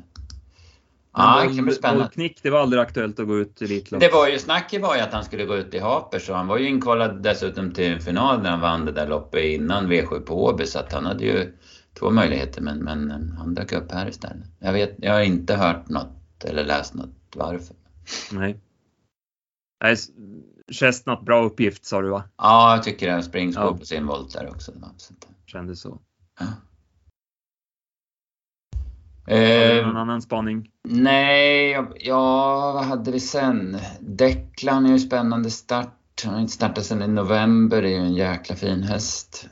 ja, det kan bli spännande. Knick, det var aldrig aktuellt att gå ut i Elitlopp. Det var ju, snacket var ju att han skulle gå ut i Haper så han var ju inkvalad dessutom till en final när han vann det där loppet innan V7 på Åby så att han hade ju två möjligheter men, men han dök upp här istället. Jag, vet, jag har inte hört något eller läst något varför. Nej. Nej, Chestnut, bra uppgift sa du va? Ja, jag tycker det. Springspår Ja. på sin volt där också. Kändes så. ja. Du Eh, någon annan spaning? Nej, ja, ja, vad hade vi sen? Declan är ju spännande start. Han har inte startat sedan i november, det är ju en jäkla fin häst.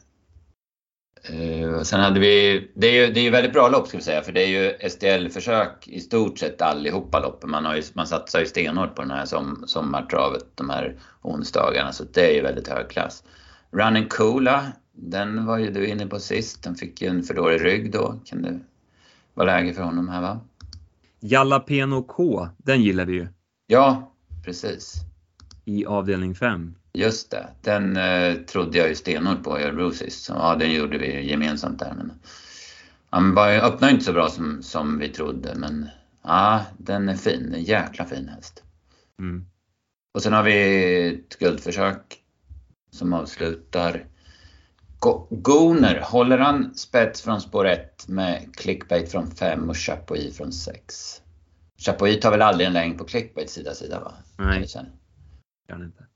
Uh, sen hade vi, det är ju det är väldigt bra lopp ska vi säga för det är ju STL-försök i stort sett allihopa loppen. Man, har ju, man satsar ju stenhårt på den här som, sommartravet de här onsdagarna så det är ju väldigt hög klass. Running Coola, den var ju du inne på sist. Den fick ju en för dålig rygg då. Kan det vara läge för honom här va? Jalapeno K, den gillar vi ju. Ja, precis. I avdelning 5. Just det, den eh, trodde jag ju stenhårt på i Örebro sist. Så, ja, den gjorde vi gemensamt där. Men, han var, öppnade inte så bra som, som vi trodde, men ja, den är fin. En jäkla fin häst. Mm. Och sen har vi ett guldförsök som avslutar. Goner, håller han spets från spår 1 med clickbait från 5 och Chapuis från 6? Chapuis tar väl aldrig en längd på clickbait sida sida va? Nej, gör han inte.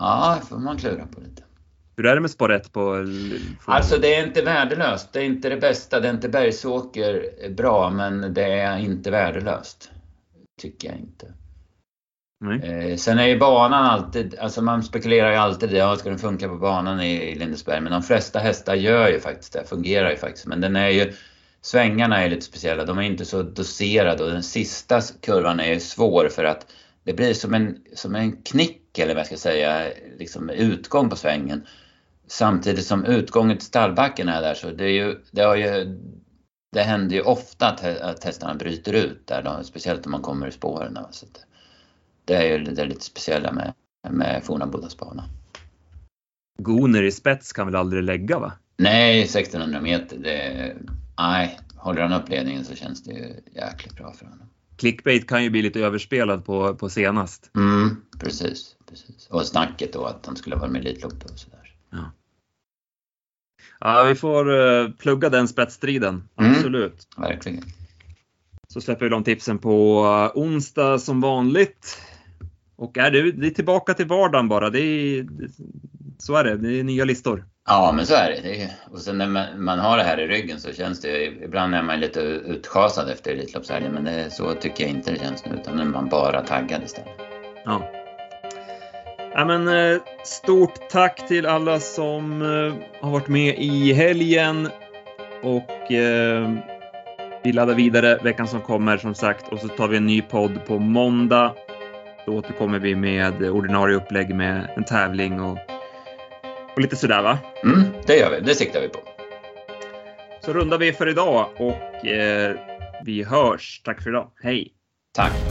Ja, det får man klura på lite. Hur är det med spår 1 på... Alltså det är inte värdelöst. Det är inte det bästa. Det är inte Bergsåker bra, men det är inte värdelöst. Tycker jag inte. Eh, sen är ju banan alltid, alltså man spekulerar ju alltid i, ja ska den funka på banan i Lindesberg? Men de flesta hästar gör ju faktiskt det, fungerar ju faktiskt. Men den är ju, svängarna är lite speciella, de är inte så doserade och den sista kurvan är ju svår för att det blir som en, som en knick eller vad jag ska säga, liksom utgång på svängen. Samtidigt som utgången till stallbacken är där så det är ju, det har ju det händer ju ofta att, att hästarna bryter ut där, då, speciellt om man kommer i spåren. Så det är ju det lite speciella med, med forna Bodas bana. Goner i spets kan väl aldrig lägga va? Nej, 1600 meter, det, nej, håller han upp ledningen så känns det ju jäkligt bra för honom clickbait kan ju bli lite överspelad på, på senast. Mm, precis, precis. Och snacket då att han skulle vara med i Elitloppet och sådär. Ja. ja, vi får uh, plugga den spetsstriden. Mm, Absolut. Verkligen. Så släpper vi de tipsen på uh, onsdag som vanligt. Och är det, det är tillbaka till vardagen bara. Det är, så är det. Det är nya listor. Ja, men så är det. det är, och sen när man, man, har det här i ryggen så känns det Ibland är man lite utschasad efter Elitloppshelgen, men det, så tycker jag inte det känns nu. Utan nu är man bara taggad istället. Ja. Ja, men, eh, stort tack till alla som eh, har varit med i helgen. Och eh, vi laddar vidare veckan som kommer som sagt och så tar vi en ny podd på måndag. Då återkommer vi med ordinarie upplägg med en tävling och och lite sådär va? Mm, det gör vi. Det siktar vi på. Så rundar vi för idag och eh, vi hörs. Tack för idag. Hej! Tack!